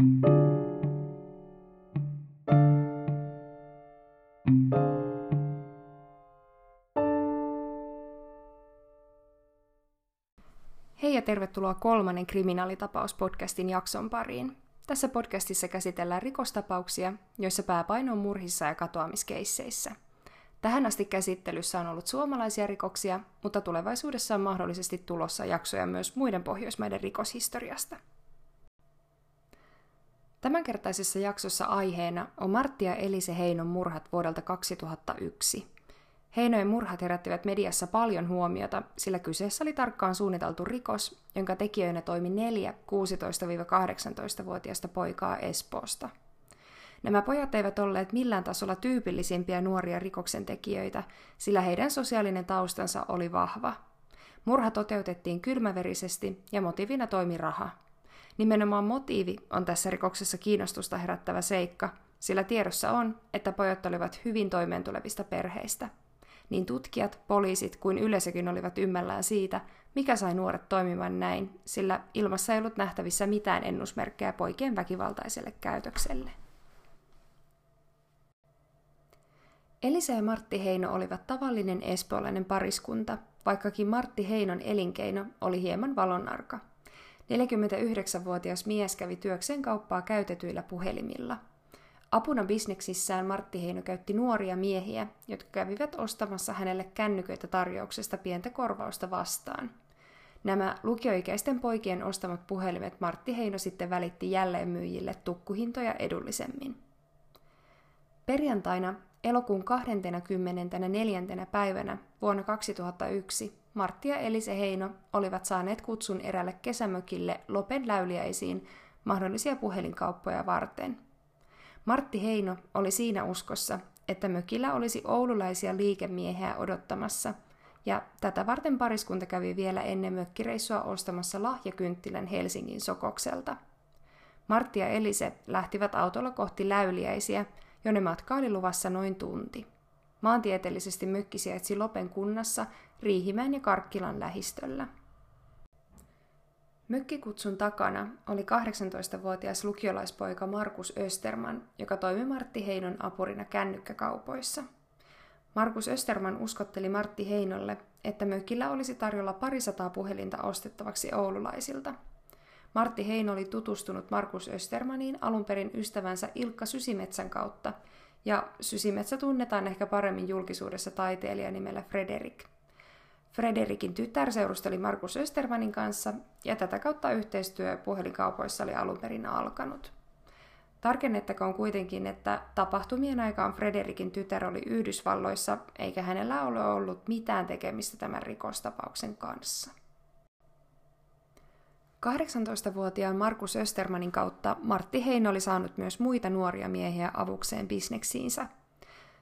Hei ja tervetuloa kolmannen kriminaalitapaus-podcastin jakson pariin. Tässä podcastissa käsitellään rikostapauksia, joissa pääpaino on murhissa ja katoamiskeisseissä. Tähän asti käsittelyssä on ollut suomalaisia rikoksia, mutta tulevaisuudessa on mahdollisesti tulossa jaksoja myös muiden Pohjoismaiden rikoshistoriasta. Tämänkertaisessa jaksossa aiheena on Martti ja Elise Heinon murhat vuodelta 2001. Heinojen murhat herättivät mediassa paljon huomiota, sillä kyseessä oli tarkkaan suunniteltu rikos, jonka tekijöinä toimi neljä 16-18-vuotiaista poikaa Espoosta. Nämä pojat eivät olleet millään tasolla tyypillisimpiä nuoria rikoksentekijöitä, sillä heidän sosiaalinen taustansa oli vahva. Murha toteutettiin kylmäverisesti ja motiivina toimi raha. Nimenomaan motiivi on tässä rikoksessa kiinnostusta herättävä seikka, sillä tiedossa on, että pojat olivat hyvin toimeentulevista perheistä – niin tutkijat, poliisit kuin yleisökin olivat ymmällään siitä, mikä sai nuoret toimimaan näin, sillä ilmassa ei ollut nähtävissä mitään ennusmerkkejä poikien väkivaltaiselle käytökselle. Elisa ja Martti Heino olivat tavallinen espoolainen pariskunta, vaikkakin Martti Heinon elinkeino oli hieman valonarka. 49-vuotias mies kävi työkseen kauppaa käytetyillä puhelimilla – Apuna bisneksissään Martti Heino käytti nuoria miehiä, jotka kävivät ostamassa hänelle kännyköitä tarjouksesta pientä korvausta vastaan. Nämä lukioikäisten poikien ostamat puhelimet Martti Heino sitten välitti jälleenmyyjille tukkuhintoja edullisemmin. Perjantaina elokuun 24. päivänä vuonna 2001 Martti ja Elise Heino olivat saaneet kutsun erälle kesämökille Lopen läyliäisiin mahdollisia puhelinkauppoja varten – Martti Heino oli siinä uskossa, että mökillä olisi oululaisia liikemiehiä odottamassa, ja tätä varten pariskunta kävi vielä ennen mökkireissua ostamassa lahjakynttilän Helsingin Sokokselta. Martti ja Elise lähtivät autolla kohti Läyliäisiä, jonne matka oli luvassa noin tunti. Maantieteellisesti mökki sijaitsi Lopen kunnassa Riihimäen ja Karkkilan lähistöllä. Mökkikutsun takana oli 18-vuotias lukiolaispoika Markus Österman, joka toimi Martti Heinon apurina kännykkäkaupoissa. Markus Österman uskotteli Martti Heinolle, että mökillä olisi tarjolla parisataa puhelinta ostettavaksi oululaisilta. Martti Heino oli tutustunut Markus Östermaniin alun perin ystävänsä Ilkka Sysimetsän kautta, ja Sysimetsä tunnetaan ehkä paremmin julkisuudessa taiteilija nimellä Frederik. Frederikin tytär seurusteli Markus Östermanin kanssa, ja tätä kautta yhteistyö puhelinkaupoissa oli alun perin alkanut. Tarkennettakoon kuitenkin, että tapahtumien aikaan Frederikin tytär oli Yhdysvalloissa, eikä hänellä ole ollut mitään tekemistä tämän rikostapauksen kanssa. 18-vuotiaan Markus Östermanin kautta Martti Heino oli saanut myös muita nuoria miehiä avukseen bisneksiinsä –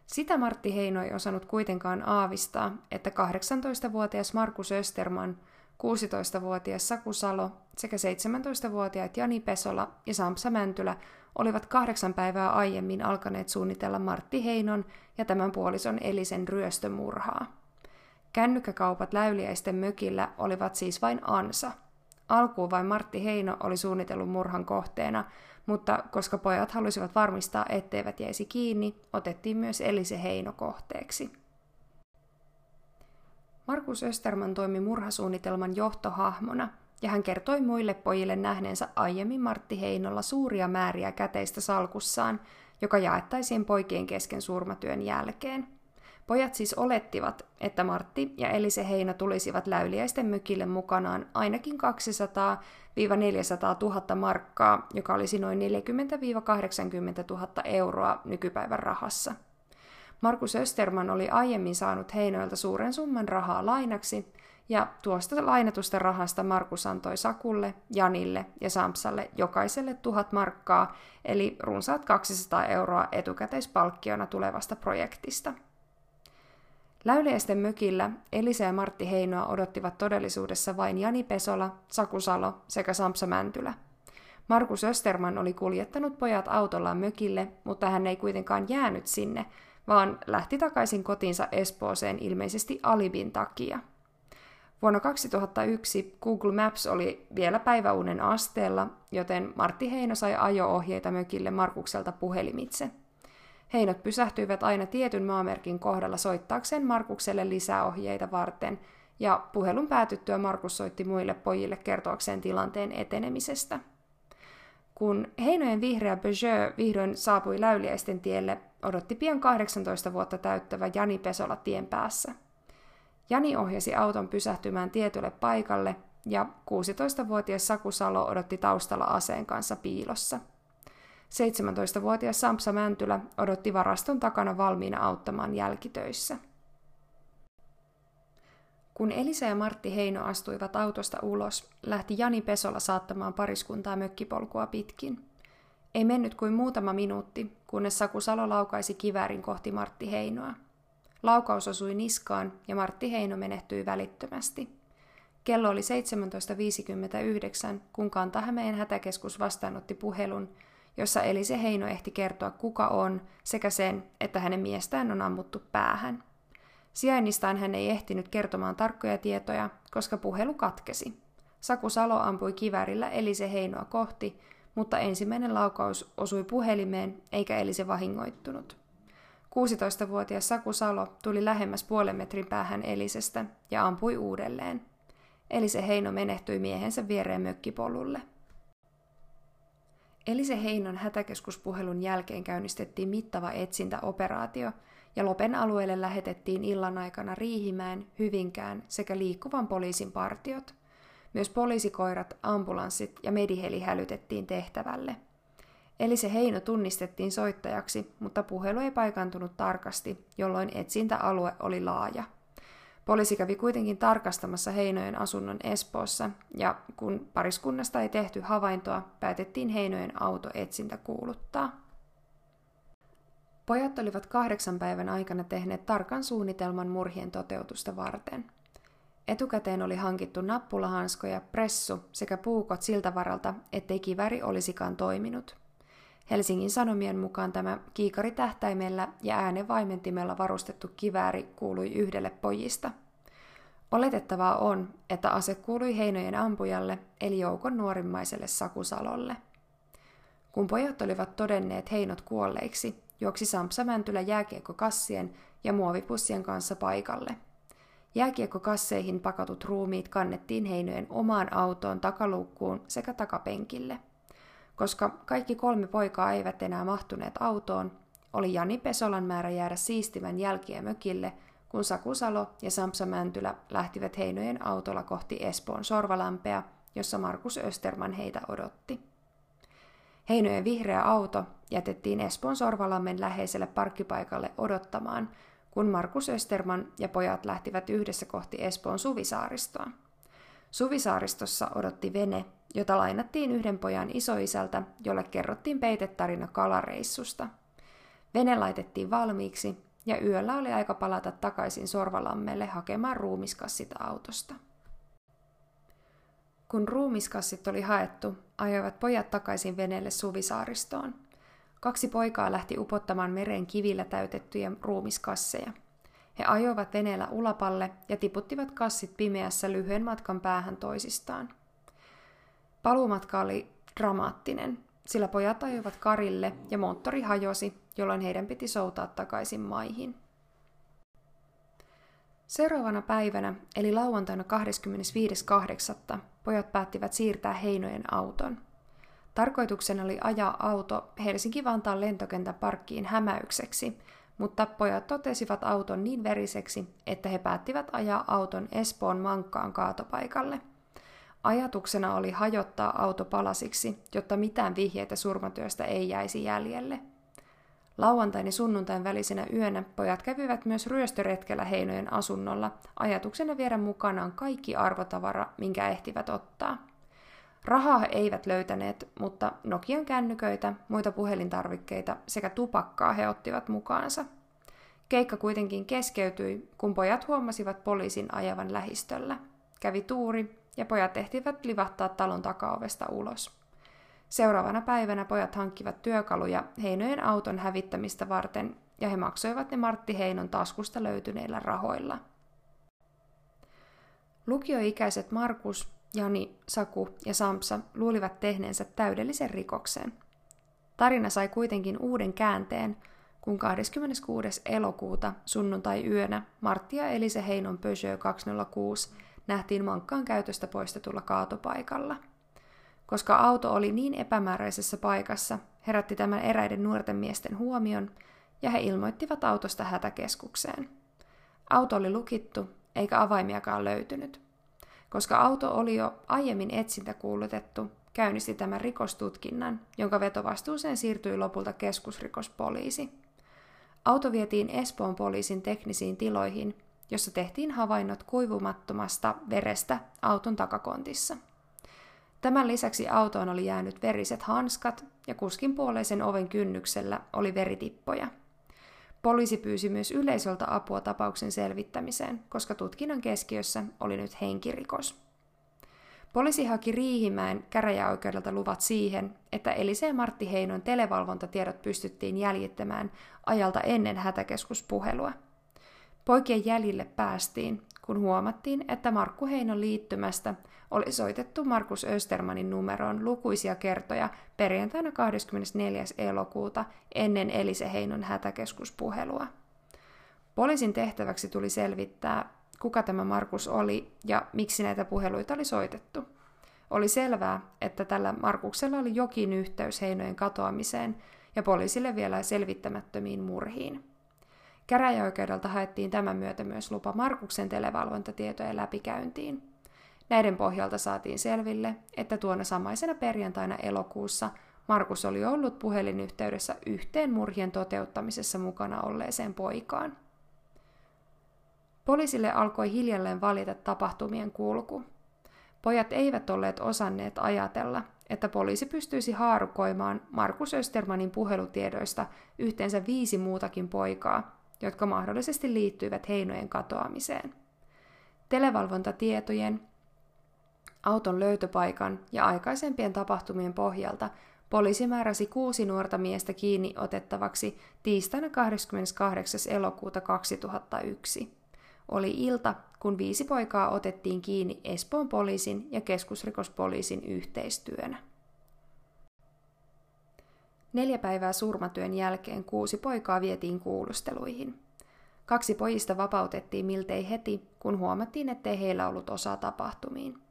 sitä Martti Heino ei osannut kuitenkaan aavistaa, että 18-vuotias Markus Österman, 16-vuotias Saku Salo sekä 17-vuotiaat Jani Pesola ja Samsa Mäntylä olivat kahdeksan päivää aiemmin alkaneet suunnitella Martti Heinon ja tämän puolison Elisen ryöstömurhaa. Kännykkäkaupat läyliäisten mökillä olivat siis vain ansa. Alkuun vain Martti Heino oli suunnitellut murhan kohteena, mutta koska pojat halusivat varmistaa, etteivät jäisi kiinni, otettiin myös Elise Heino kohteeksi. Markus Österman toimi murhasuunnitelman johtohahmona, ja hän kertoi muille pojille nähneensä aiemmin Martti Heinolla suuria määriä käteistä salkussaan, joka jaettaisiin poikien kesken surmatyön jälkeen – Pojat siis olettivat, että Martti ja Elise Heino tulisivat läyliäisten mykille mukanaan ainakin 200-400 000 markkaa, joka olisi noin 40-80 000 euroa nykypäivän rahassa. Markus Österman oli aiemmin saanut Heinoilta suuren summan rahaa lainaksi, ja tuosta lainatusta rahasta Markus antoi Sakulle, Janille ja Sampsalle jokaiselle tuhat markkaa, eli runsaat 200 euroa etukäteispalkkiona tulevasta projektista – Läyliäisten mökillä Elisa ja Martti Heinoa odottivat todellisuudessa vain Jani Pesola, Sakusalo sekä Sampsa Mäntylä. Markus Österman oli kuljettanut pojat autollaan mökille, mutta hän ei kuitenkaan jäänyt sinne, vaan lähti takaisin kotiinsa Espooseen ilmeisesti alibin takia. Vuonna 2001 Google Maps oli vielä päiväunen asteella, joten Martti Heino sai ajo-ohjeita mökille Markukselta puhelimitse. Heinot pysähtyivät aina tietyn maamerkin kohdalla soittaakseen Markukselle lisäohjeita varten, ja puhelun päätyttyä Markus soitti muille pojille kertoakseen tilanteen etenemisestä. Kun Heinojen vihreä Peugeot vihdoin saapui Läyliäisten tielle, odotti pian 18 vuotta täyttävä Jani Pesola tien päässä. Jani ohjasi auton pysähtymään tietylle paikalle ja 16-vuotias Saku Salo odotti taustalla aseen kanssa piilossa. 17-vuotias Sampsa Mäntylä odotti varaston takana valmiina auttamaan jälkitöissä. Kun Elisa ja Martti Heino astuivat autosta ulos, lähti Jani Pesola saattamaan pariskuntaa mökkipolkua pitkin. Ei mennyt kuin muutama minuutti, kunnes Saku Salo laukaisi kiväärin kohti Martti Heinoa. Laukaus osui niskaan ja Martti Heino menehtyi välittömästi. Kello oli 17.59, kun Kantahämeen hätäkeskus vastaanotti puhelun, jossa Elise Heino ehti kertoa kuka on sekä sen, että hänen miestään on ammuttu päähän. Sijainnistaan hän ei ehtinyt kertomaan tarkkoja tietoja, koska puhelu katkesi. Saku Salo ampui kivärillä Elise Heinoa kohti, mutta ensimmäinen laukaus osui puhelimeen eikä Elise vahingoittunut. 16-vuotias Saku Salo tuli lähemmäs puolen metrin päähän Elisestä ja ampui uudelleen. Elise Heino menehtyi miehensä viereen mökkipolulle. Elise Heinon hätäkeskuspuhelun jälkeen käynnistettiin mittava etsintäoperaatio – ja Lopen alueelle lähetettiin illan aikana Riihimäen, Hyvinkään sekä liikkuvan poliisin partiot. Myös poliisikoirat, ambulanssit ja mediheli hälytettiin tehtävälle. Eli se Heino tunnistettiin soittajaksi, mutta puhelu ei paikantunut tarkasti, jolloin etsintäalue oli laaja. Poliisi kävi kuitenkin tarkastamassa Heinojen asunnon Espoossa, ja kun pariskunnasta ei tehty havaintoa, päätettiin Heinojen auto etsintä kuuluttaa. Pojat olivat kahdeksan päivän aikana tehneet tarkan suunnitelman murhien toteutusta varten. Etukäteen oli hankittu nappulahanskoja, pressu sekä puukot siltä varalta, ettei kiväri olisikaan toiminut. Helsingin Sanomien mukaan tämä kiikari tähtäimellä ja äänenvaimentimella varustettu kivääri kuului yhdelle pojista. Oletettavaa on, että ase kuului Heinojen ampujalle eli joukon nuorimmaiselle Sakusalolle. Kun pojat olivat todenneet Heinot kuolleiksi, juoksi Sampsa Mäntylä jääkiekkokassien ja muovipussien kanssa paikalle. Jääkiekkokasseihin pakatut ruumiit kannettiin Heinojen omaan autoon takaluukkuun sekä takapenkille. Koska kaikki kolme poikaa eivät enää mahtuneet autoon, oli Jani Pesolan määrä jäädä siistivän jälkiä mökille, kun Sakusalo ja Sampsa Mäntylä lähtivät Heinojen autolla kohti Espoon Sorvalampea, jossa Markus Österman heitä odotti. Heinojen vihreä auto jätettiin Espoon Sorvalammen läheiselle parkkipaikalle odottamaan, kun Markus Österman ja pojat lähtivät yhdessä kohti Espoon Suvisaaristoa. Suvisaaristossa odotti vene, jota lainattiin yhden pojan isoisältä, jolle kerrottiin peitetarina kalareissusta. Vene laitettiin valmiiksi ja yöllä oli aika palata takaisin Sorvalammelle hakemaan ruumiskassit autosta. Kun ruumiskassit oli haettu, ajoivat pojat takaisin veneelle Suvisaaristoon. Kaksi poikaa lähti upottamaan mereen kivillä täytettyjä ruumiskasseja. He ajoivat veneellä ulapalle ja tiputtivat kassit pimeässä lyhyen matkan päähän toisistaan. Paluumatka oli dramaattinen, sillä pojat ajoivat karille ja moottori hajosi, jolloin heidän piti soutaa takaisin maihin. Seuraavana päivänä, eli lauantaina 25.8., pojat päättivät siirtää Heinojen auton. Tarkoituksena oli ajaa auto Helsinki-Vantaan lentokentän parkkiin hämäykseksi, mutta pojat totesivat auton niin veriseksi, että he päättivät ajaa auton Espoon Mankkaan kaatopaikalle. Ajatuksena oli hajottaa auto palasiksi, jotta mitään vihjeitä surmatyöstä ei jäisi jäljelle – Lauantain ja sunnuntain välisenä yönä pojat kävivät myös ryöstöretkellä Heinojen asunnolla, ajatuksena viedä mukanaan kaikki arvotavara, minkä ehtivät ottaa. Rahaa eivät löytäneet, mutta Nokian kännyköitä, muita puhelintarvikkeita sekä tupakkaa he ottivat mukaansa. Keikka kuitenkin keskeytyi, kun pojat huomasivat poliisin ajavan lähistöllä. Kävi tuuri ja pojat ehtivät livahtaa talon takaovesta ulos. Seuraavana päivänä pojat hankkivat työkaluja Heinojen auton hävittämistä varten ja he maksoivat ne Martti Heinon taskusta löytyneillä rahoilla. Lukioikäiset Markus, Jani, Saku ja Samsa luulivat tehneensä täydellisen rikoksen. Tarina sai kuitenkin uuden käänteen, kun 26. elokuuta sunnuntai-yönä Martti ja Elise Heinon Peugeot 206 nähtiin mankkaan käytöstä poistetulla kaatopaikalla. Koska auto oli niin epämääräisessä paikassa, herätti tämän eräiden nuorten miesten huomion ja he ilmoittivat autosta hätäkeskukseen. Auto oli lukittu eikä avaimiakaan löytynyt. Koska auto oli jo aiemmin etsintäkuulutettu, käynnisti tämän rikostutkinnan, jonka vetovastuuseen siirtyi lopulta keskusrikospoliisi. Auto vietiin Espoon poliisin teknisiin tiloihin, jossa tehtiin havainnot kuivumattomasta verestä auton takakontissa. Tämän lisäksi autoon oli jäänyt veriset hanskat ja kuskin puoleisen oven kynnyksellä oli veritippoja. Poliisi pyysi myös yleisöltä apua tapauksen selvittämiseen, koska tutkinnan keskiössä oli nyt henkirikos. Poliisi haki Riihimäen käräjäoikeudelta luvat siihen, että Elise ja Martti Heinon televalvontatiedot pystyttiin jäljittämään ajalta ennen hätäkeskuspuhelua. Poikien jäljille päästiin, kun huomattiin, että Markku Heinon liittymästä oli soitettu Markus Östermanin numeroon lukuisia kertoja perjantaina 24. elokuuta ennen Elise Heinon hätäkeskuspuhelua. Poliisin tehtäväksi tuli selvittää, kuka tämä Markus oli ja miksi näitä puheluita oli soitettu. Oli selvää, että tällä Markuksella oli jokin yhteys Heinojen katoamiseen ja poliisille vielä selvittämättömiin murhiin. Käräjäoikeudelta haettiin tämän myötä myös lupa Markuksen televalvontatietojen läpikäyntiin. Näiden pohjalta saatiin selville, että tuona samaisena perjantaina elokuussa Markus oli ollut puhelinyhteydessä yhteen murhien toteuttamisessa mukana olleeseen poikaan. Poliisille alkoi hiljalleen valita tapahtumien kulku. Pojat eivät olleet osanneet ajatella, että poliisi pystyisi haarukoimaan Markus Östermanin puhelutiedoista yhteensä viisi muutakin poikaa, jotka mahdollisesti liittyivät Heinojen katoamiseen. Televalvontatietojen, auton löytöpaikan ja aikaisempien tapahtumien pohjalta poliisi määräsi kuusi nuorta miestä kiinni otettavaksi tiistaina 28. elokuuta 2001. Oli ilta, kun viisi poikaa otettiin kiinni Espoon poliisin ja keskusrikospoliisin yhteistyönä. Neljä päivää surmatyön jälkeen kuusi poikaa vietiin kuulusteluihin. Kaksi pojista vapautettiin miltei heti, kun huomattiin, ettei heillä ollut osaa tapahtumiin.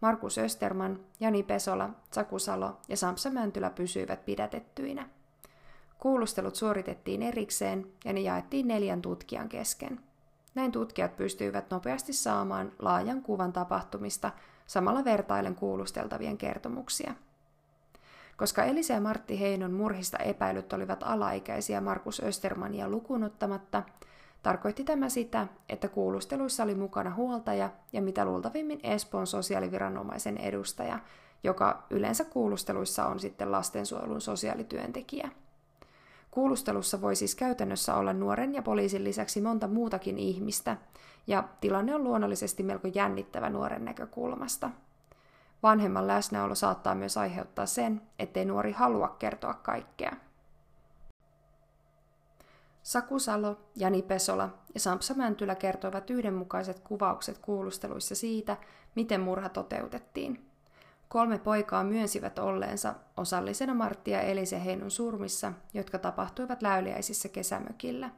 Markus Österman, Jani Pesola, Sakusalo ja Samsa Mäntylä pysyivät pidätettyinä. Kuulustelut suoritettiin erikseen ja ne jaettiin neljän tutkijan kesken – näin tutkijat pystyivät nopeasti saamaan laajan kuvan tapahtumista samalla vertailen kuulusteltavien kertomuksia. Koska Elise ja Martti Heinon murhista epäilyt olivat alaikäisiä Markus Östermania lukunottamatta, tarkoitti tämä sitä, että kuulusteluissa oli mukana huoltaja ja mitä luultavimmin Espoon sosiaaliviranomaisen edustaja, joka yleensä kuulusteluissa on sitten lastensuojelun sosiaalityöntekijä. Kuulustelussa voi siis käytännössä olla nuoren ja poliisin lisäksi monta muutakin ihmistä, ja tilanne on luonnollisesti melko jännittävä nuoren näkökulmasta. Vanhemman läsnäolo saattaa myös aiheuttaa sen, ettei nuori halua kertoa kaikkea. Saku Salo, Jani Pesola ja Sampsa Mäntylä kertoivat yhdenmukaiset kuvaukset kuulusteluissa siitä, miten murha toteutettiin – Kolme poikaa myönsivät olleensa osallisena Martti ja Elise Heinon surmissa, jotka tapahtuivat läyliäisissä kesämökillä.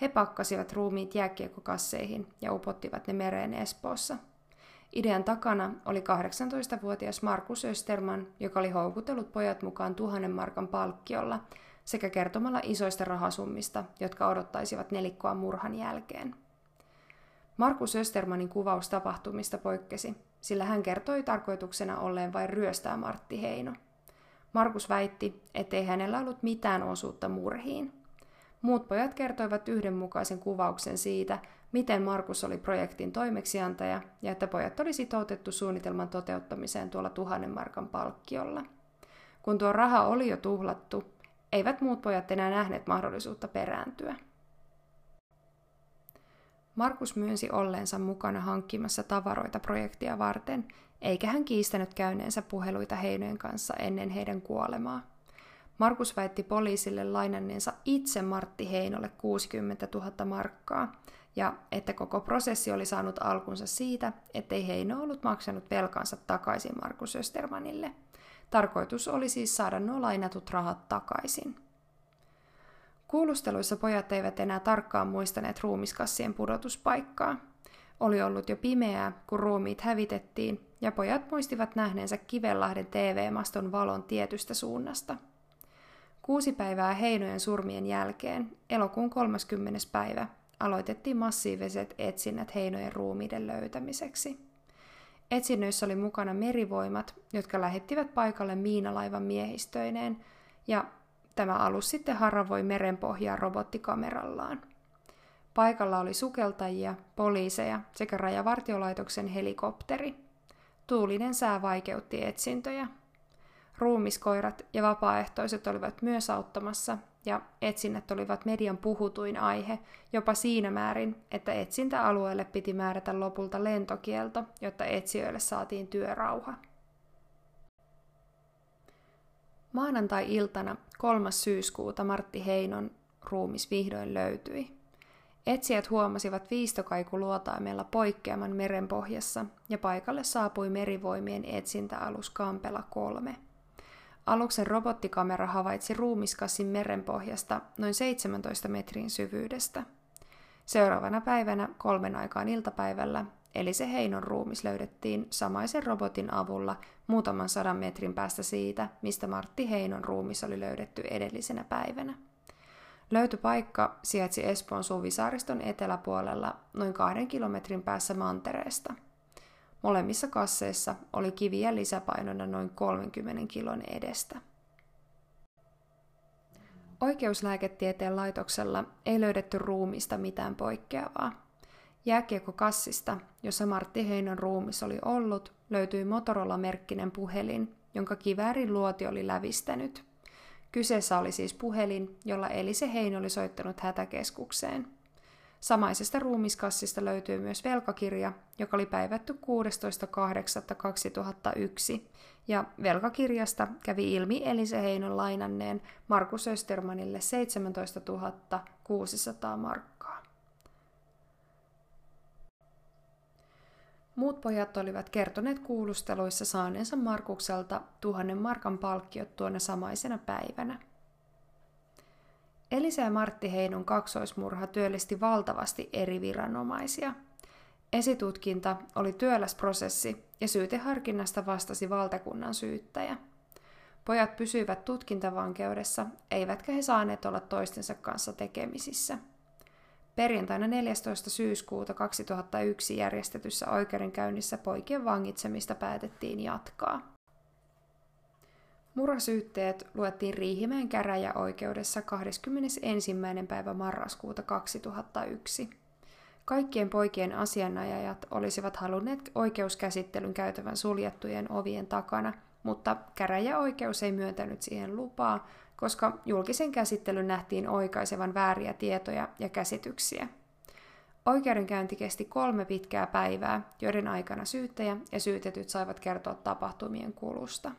He pakkasivat ruumiit jääkiekkokasseihin ja upottivat ne mereen Espoossa. Idean takana oli 18-vuotias Markus Österman, joka oli houkutellut pojat mukaan tuhannen markan palkkiolla sekä kertomalla isoista rahasummista, jotka odottaisivat nelikkoa murhan jälkeen. Markus Östermanin kuvaus tapahtumista poikkesi, sillä hän kertoi tarkoituksena olleen vain ryöstää Martti Heino. Markus väitti, ettei hänellä ollut mitään osuutta murhiin. Muut pojat kertoivat yhdenmukaisen kuvauksen siitä, miten Markus oli projektin toimeksiantaja ja että pojat oli sitoutettu suunnitelman toteuttamiseen tuolla tuhannen markan palkkiolla. Kun tuo raha oli jo tuhlattu, eivät muut pojat enää nähneet mahdollisuutta perääntyä. Markus myönsi olleensa mukana hankkimassa tavaroita projektia varten, eikä hän kiistänyt käyneensä puheluita Heinojen kanssa ennen heidän kuolemaa. Markus väitti poliisille lainanneensa itse Martti Heinolle 60 000 markkaa ja että koko prosessi oli saanut alkunsa siitä, ettei Heino ollut maksanut velkansa takaisin Markus Östermanille. Tarkoitus oli siis saada nuo lainatut rahat takaisin. Kuulusteluissa pojat eivät enää tarkkaan muistaneet ruumiskassien pudotuspaikkaa. Oli ollut jo pimeää, kun ruumiit hävitettiin, ja pojat muistivat nähneensä Kivenlahden TV-maston valon tietystä suunnasta. Kuusi päivää Heinojen surmien jälkeen, elokuun 30. päivä, aloitettiin massiiviset etsinnät Heinojen ruumiiden löytämiseksi. Etsinnöissä oli mukana merivoimat, jotka lähettivät paikalle miinalaivan miehistöineen, ja tämä alus sitten haravoi merenpohjaa robottikamerallaan. Paikalla oli sukeltajia, poliiseja sekä rajavartiolaitoksen helikopteri. Tuulinen sää vaikeutti etsintöjä. Ruumiskoirat ja vapaaehtoiset olivat myös auttamassa, ja etsinnät olivat median puhutuin aihe, jopa siinä määrin, että etsintäalueelle piti määrätä lopulta lentokielto, jotta etsijöille saatiin työrauha. Maanantai-iltana 3. syyskuuta Martti Heinon ruumis vihdoin löytyi. Etsijät huomasivat viistokaikuluotaimella poikkeaman merenpohjassa ja paikalle saapui merivoimien etsintäalus Kampela 3. Aluksen robottikamera havaitsi ruumiskassin merenpohjasta noin 17 metrin syvyydestä. Seuraavana päivänä kolmen aikaan iltapäivällä eli se Heinon ruumis löydettiin samaisen robotin avulla muutaman sadan metrin päästä siitä, mistä Martti Heinon ruumis oli löydetty edellisenä päivänä. Löytöpaikka sijaitsi Espoon Suvisaariston eteläpuolella noin kahden kilometrin päässä mantereesta. Molemmissa kasseissa oli kiviä lisäpainona noin 30 kilon edestä. Oikeuslääketieteen laitoksella ei löydetty ruumista mitään poikkeavaa. Jääkiekkokassista, jossa Martti Heinon ruumis oli ollut, löytyi Motorola-merkkinen puhelin, jonka kiväärin luoti oli lävistänyt. Kyseessä oli siis puhelin, jolla Elise Hein oli soittanut hätäkeskukseen. Samaisesta ruumiskassista löytyy myös velkakirja, joka oli päivätty 16.8.2001, ja velkakirjasta kävi ilmi Elise Heinon lainanneen Markus Östermanille 17 600 markkaa. Muut pojat olivat kertoneet kuulusteluissa saaneensa Markukselta tuhannen markan palkkiot tuona samaisena päivänä. Elisa ja Martti Heinon kaksoismurha työllisti valtavasti eri viranomaisia. Esitutkinta oli työläs prosessi ja syyteharkinnasta vastasi valtakunnan syyttäjä. Pojat pysyivät tutkintavankeudessa, eivätkä he saaneet olla toistensa kanssa tekemisissä – Perjantaina 14. syyskuuta 2001 järjestetyssä oikeudenkäynnissä poikien vangitsemista päätettiin jatkaa. Murhasyytteet luettiin Riihimäen käräjäoikeudessa 21. päivä marraskuuta 2001. Kaikkien poikien asianajajat olisivat halunneet oikeuskäsittelyn käytävän suljettujen ovien takana, mutta käräjäoikeus ei myöntänyt siihen lupaa, koska julkisen käsittelyn nähtiin oikaisevan vääriä tietoja ja käsityksiä. Oikeudenkäynti kesti kolme pitkää päivää, joiden aikana syyttäjä ja syytetyt saivat kertoa tapahtumien kulusta.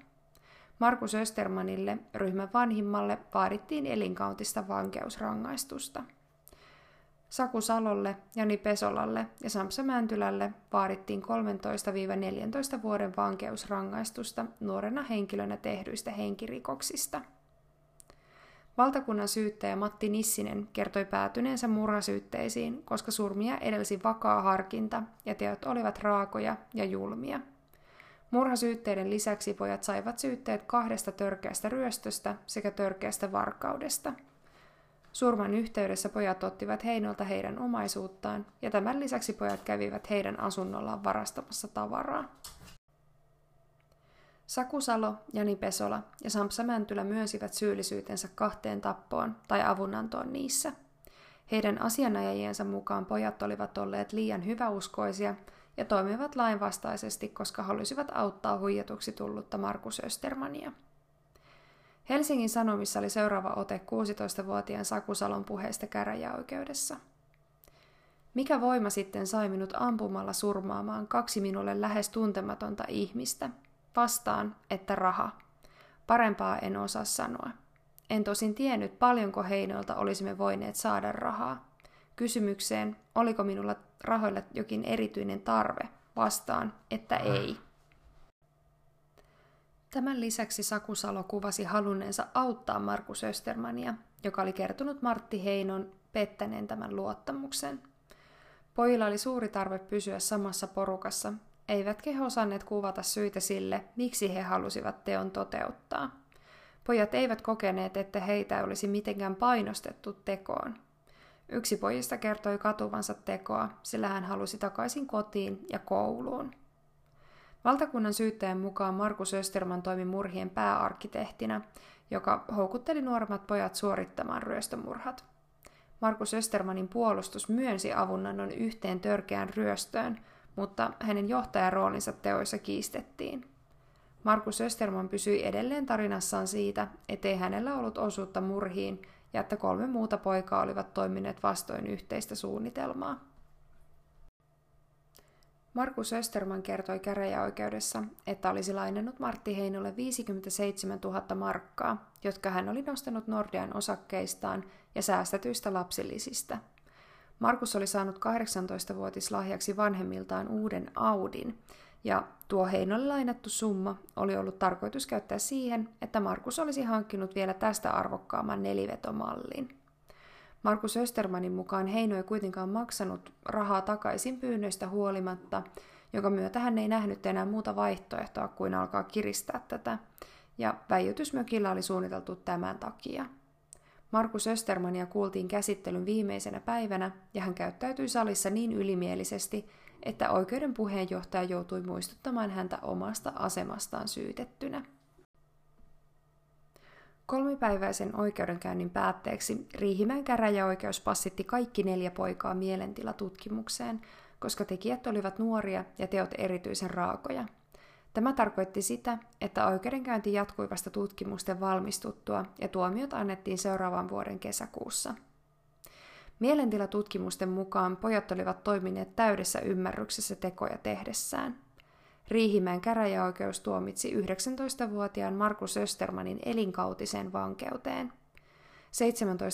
Markus Östermanille, ryhmän vanhimmalle, vaadittiin elinkautista vankeusrangaistusta. Saku Salolle, Jani Pesolalle ja Samsa Mäntylälle vaadittiin 13-14 vuoden vankeusrangaistusta nuorena henkilönä tehdyistä henkirikoksista – Valtakunnan syyttäjä Matti Nissinen kertoi päätyneensä murhasyytteisiin, koska surmia edelsi vakaa harkinta ja teot olivat raakoja ja julmia. Murhasyytteiden lisäksi pojat saivat syytteet kahdesta törkeästä ryöstöstä sekä törkeästä varkaudesta. Surman yhteydessä pojat ottivat Heinolta heidän omaisuuttaan ja tämän lisäksi pojat kävivät heidän asunnollaan varastamassa tavaraa. Saku Salo, Jani Pesola ja Sampsa Mäntylä myönsivät syyllisyytensä kahteen tappoon tai avunantoon niissä. Heidän asianajajiensa mukaan pojat olivat olleet liian hyväuskoisia ja toimivat lainvastaisesti, koska halusivat auttaa huijatuksi tullutta Markus Östermania. Helsingin Sanomissa oli seuraava ote 16-vuotiaan Sakusalon puheesta käräjäoikeudessa. Mikä voima sitten sai minut ampumalla surmaamaan kaksi minulle lähes tuntematonta ihmistä – Vastaan, että raha. Parempaa en osaa sanoa. En tosin tiennyt, paljonko Heinolta olisimme voineet saada rahaa. Kysymykseen, oliko minulla rahoilla jokin erityinen tarve, vastaan, että ei. Tämän lisäksi Sakusalo kuvasi halunneensa auttaa Markus Östermania, joka oli kertonut Martti Heinon pettäneen tämän luottamuksen. Pojilla oli suuri tarve pysyä samassa porukassa, eivätkä he osanneet kuvata syitä sille, miksi he halusivat teon toteuttaa. Pojat eivät kokeneet, että heitä olisi mitenkään painostettu tekoon. Yksi pojista kertoi katuvansa tekoa, sillä hän halusi takaisin kotiin ja kouluun. Valtakunnan syyttäjän mukaan Markus Österman toimi murhien pääarkkitehtinä, joka houkutteli nuoremmat pojat suorittamaan ryöstömurhat. Markus Östermanin puolustus myönsi avunannon yhteen törkeään ryöstöön, mutta hänen johtajaroolinsa teoissa kiistettiin. Markus Österman pysyi edelleen tarinassaan siitä, ettei hänellä ollut osuutta murhiin ja että kolme muuta poikaa olivat toimineet vastoin yhteistä suunnitelmaa. Markus Österman kertoi käräjäoikeudessa, että olisi lainannut Martti Heinolle 57 000 markkaa, jotka hän oli nostanut Nordean osakkeistaan ja säästetyistä lapsilisistä. Markus oli saanut 18-vuotis lahjaksi vanhemmiltaan uuden Audin, ja tuo Heinolle lainattu summa oli ollut tarkoitus käyttää siihen, että Markus olisi hankkinut vielä tästä arvokkaamman nelivetomallin. Markus Östermanin mukaan Heino ei kuitenkaan maksanut rahaa takaisin pyynnöistä huolimatta, jonka myötä hän ei nähnyt enää muuta vaihtoehtoa kuin alkaa kiristää tätä, ja väijytysmökillä oli suunniteltu tämän takia. Markus Östermania kuultiin käsittelyn viimeisenä päivänä, ja hän käyttäytyi salissa niin ylimielisesti, että oikeuden puheenjohtaja joutui muistuttamaan häntä omasta asemastaan syytettynä. Kolmipäiväisen oikeudenkäynnin päätteeksi Riihimäen käräjäoikeus passitti kaikki neljä poikaa mielentilatutkimukseen, koska tekijät olivat nuoria ja teot erityisen raakoja. Tämä tarkoitti sitä, että oikeudenkäynti jatkui vasta tutkimusten valmistuttua ja tuomiot annettiin seuraavan vuoden kesäkuussa. Mielentilatutkimusten mukaan pojat olivat toimineet täydessä ymmärryksessä tekoja tehdessään – Riihimäen käräjäoikeus tuomitsi 19-vuotiaan Markus Östermanin elinkautiseen vankeuteen.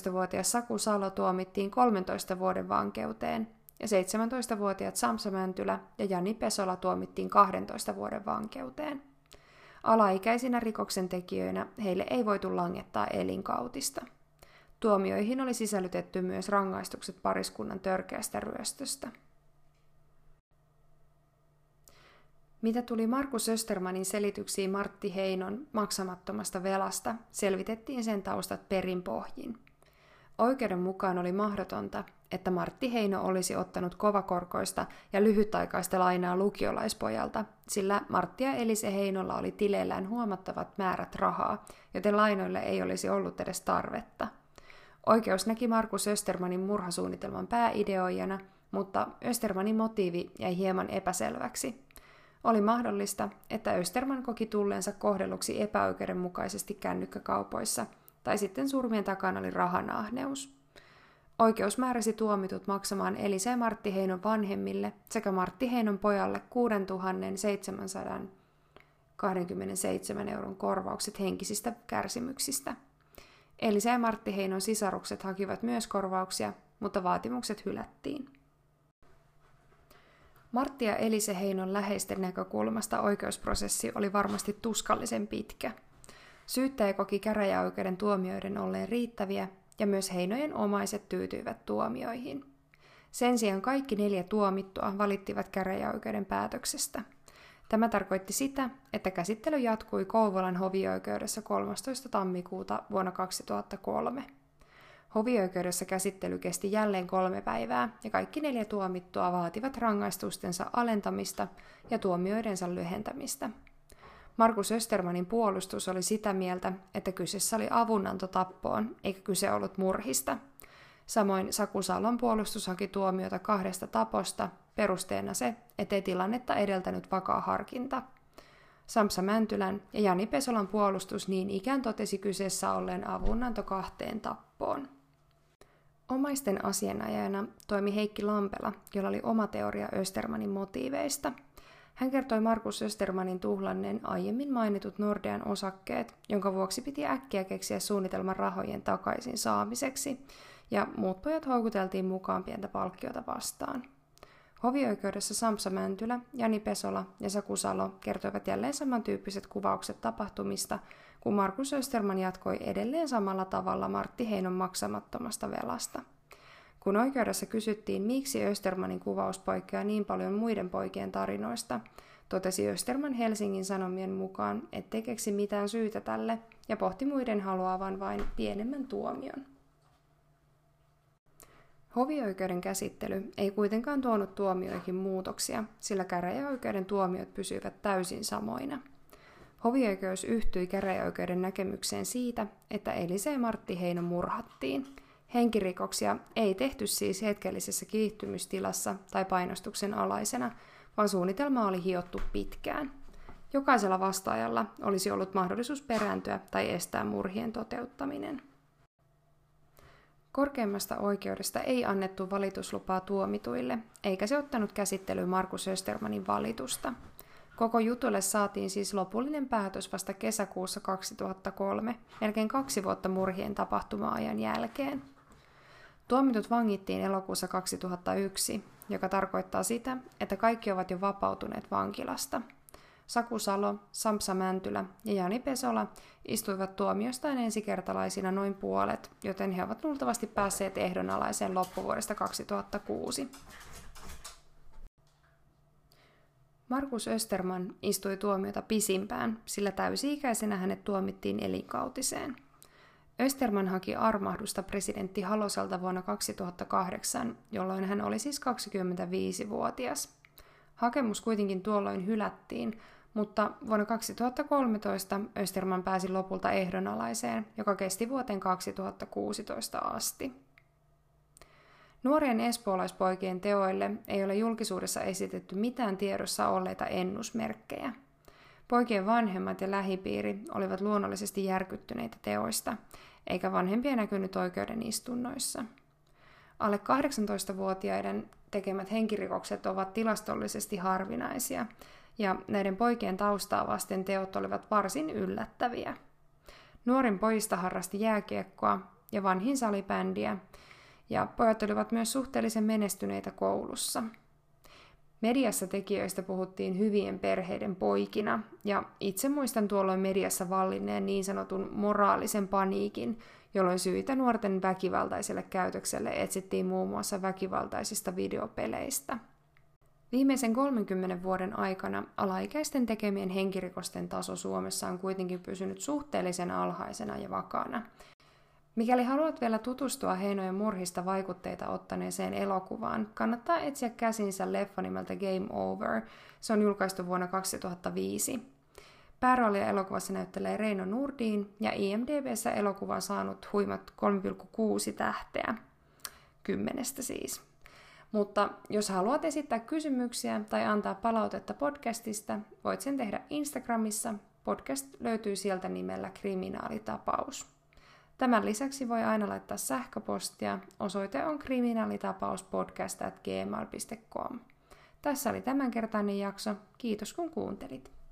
17-vuotias Saku Salo tuomittiin 13 vuoden vankeuteen ja 17-vuotiaat Samsa Mäntylä ja Jani Pesola tuomittiin 12 vuoden vankeuteen. Alaikäisinä rikoksentekijöinä heille ei voitu langettaa elinkautista. Tuomioihin oli sisällytetty myös rangaistukset pariskunnan törkeästä ryöstöstä. Mitä tuli Markus Östermanin selityksiin Martti Heinon maksamattomasta velasta, selvitettiin sen taustat perinpohjin. Oikeuden mukaan oli mahdotonta, että Martti Heino olisi ottanut kovakorkoista ja lyhytaikaista lainaa lukiolaispojalta, sillä Martti ja Elise Heinolla oli tileillään huomattavat määrät rahaa, joten lainoille ei olisi ollut edes tarvetta. Oikeus näki Markus Östermanin murhasuunnitelman pääideoijana, mutta Östermanin motiivi jäi hieman epäselväksi. Oli mahdollista, että Österman koki tulleensa kohdelluksi epäoikeudenmukaisesti kännykkäkaupoissa, tai sitten surmien takana oli rahanahneus. Oikeus määräsi tuomitut maksamaan Elise Martti Heinon vanhemmille sekä Martti Heinon pojalle 6727 euron korvaukset henkisistä kärsimyksistä. Elise ja Martti Heinon sisarukset hakivat myös korvauksia, mutta vaatimukset hylättiin. Martti ja Elise Heinon läheisten näkökulmasta oikeusprosessi oli varmasti tuskallisen pitkä. Syyttäjä koki käräjäoikeuden tuomioiden olleen riittäviä, ja myös Heinojen omaiset tyytyivät tuomioihin. Sen sijaan kaikki neljä tuomittua valittivat käräjäoikeuden päätöksestä. Tämä tarkoitti sitä, että käsittely jatkui Kouvolan hovioikeudessa 13. tammikuuta vuonna 2003. Hovioikeudessa käsittely kesti jälleen kolme päivää ja kaikki neljä tuomittua vaativat rangaistustensa alentamista ja tuomioidensa lyhentämistä. Markus Östermanin puolustus oli sitä mieltä, että kyseessä oli avunanto tappoon, eikä kyse ollut murhista. Samoin Saku Salon puolustus haki tuomiota kahdesta taposta, perusteena se, ettei tilannetta edeltänyt vakaa harkinta. Samsa Mäntylän ja Jani Pesolan puolustus niin ikään totesi kyseessä olleen avunanto kahteen tappoon. Omaisten asianajajana toimi Heikki Lampela, jolla oli oma teoria Östermanin motiiveista. Hän kertoi Markus Östermanin tuhlanneen aiemmin mainitut Nordean osakkeet, jonka vuoksi piti äkkiä keksiä suunnitelman rahojen takaisin saamiseksi, ja muut pojat houkuteltiin mukaan pientä palkkiota vastaan. Hovioikeudessa Samsa Mäntylä, Jani Pesola ja Saku Salo kertoivat jälleen samantyyppiset kuvaukset tapahtumista, kun Markus Österman jatkoi edelleen samalla tavalla Martti Heinon maksamattomasta velasta. Kun oikeudessa kysyttiin, miksi Östermanin kuvaus poikkeaa niin paljon muiden poikien tarinoista, totesi Österman Helsingin Sanomien mukaan, ettei keksi mitään syytä tälle ja pohti muiden haluavan vain pienemmän tuomion. Hovioikeuden käsittely ei kuitenkaan tuonut tuomioihin muutoksia, sillä käräjäoikeuden tuomiot pysyivät täysin samoina. Hovioikeus yhtyi käräjäoikeuden näkemykseen siitä, että Elise ja Martti Heino murhattiin. Henkirikoksia ei tehty siis hetkellisessä kiihtymystilassa tai painostuksen alaisena, vaan suunnitelma oli hiottu pitkään. Jokaisella vastaajalla olisi ollut mahdollisuus perääntyä tai estää murhien toteuttaminen. Korkeimmasta oikeudesta ei annettu valituslupaa tuomituille, eikä se ottanut käsittelyyn Markus Östermanin valitusta. Koko jutulle saatiin siis lopullinen päätös vasta kesäkuussa 2003, melkein kaksi vuotta murhien tapahtuma-ajan jälkeen. Tuomitut vangittiin elokuussa 2001, joka tarkoittaa sitä, että kaikki ovat jo vapautuneet vankilasta – Saku Salo, Samsa Mäntylä ja Jani Pesola istuivat tuomiostaan ensikertalaisina noin puolet, joten he ovat luultavasti päässeet ehdonalaiseen loppuvuodesta 2006. Markus Österman istui tuomiota pisimpään, sillä täysi-ikäisenä hänet tuomittiin elinkautiseen. Österman haki armahdusta presidentti Haloselta vuonna 2008, jolloin hän oli siis 25-vuotias. Hakemus kuitenkin tuolloin hylättiin, mutta vuonna 2013 Österman pääsi lopulta ehdonalaiseen, joka kesti vuoteen 2016 asti. Nuorien espoolaispoikien teoille ei ole julkisuudessa esitetty mitään tiedossa olleita ennusmerkkejä. Poikien vanhemmat ja lähipiiri olivat luonnollisesti järkyttyneitä teoista, eikä vanhempia näkynyt oikeuden istunnoissa. Alle 18-vuotiaiden tekemät henkirikokset ovat tilastollisesti harvinaisia, ja näiden poikien taustaa vasten teot olivat varsin yllättäviä. Nuorin poista harrasti jääkiekkoa ja vanhin salibändiä, ja pojat olivat myös suhteellisen menestyneitä koulussa. Mediassa tekijöistä puhuttiin hyvien perheiden poikina, ja itse muistan tuolloin mediassa vallinneen niin sanotun moraalisen paniikin, jolloin syitä nuorten väkivaltaiselle käytökselle etsittiin muun muassa väkivaltaisista videopeleistä – Viimeisen 30 vuoden aikana alaikäisten tekemien henkirikosten taso Suomessa on kuitenkin pysynyt suhteellisen alhaisena ja vakaana. Mikäli haluat vielä tutustua Heinojen murhista vaikutteita ottaneeseen elokuvaan, kannattaa etsiä käsinsä leffa nimeltä Game Over. Se on julkaistu vuonna 2005. Pääroolia elokuvassa näyttelee Reino Nurdin ja IMDBssä elokuva on saanut huimat 3,6 tähteä. Kymmenestä siis. Mutta jos haluat esittää kysymyksiä tai antaa palautetta podcastista, voit sen tehdä Instagramissa. Podcast löytyy sieltä nimellä Kriminaalitapaus. Tämän lisäksi voi aina laittaa sähköpostia. Osoite on kriminaalitapauspodcast.gmail.com. Tässä oli tämänkertainen jakso. Kiitos kun kuuntelit.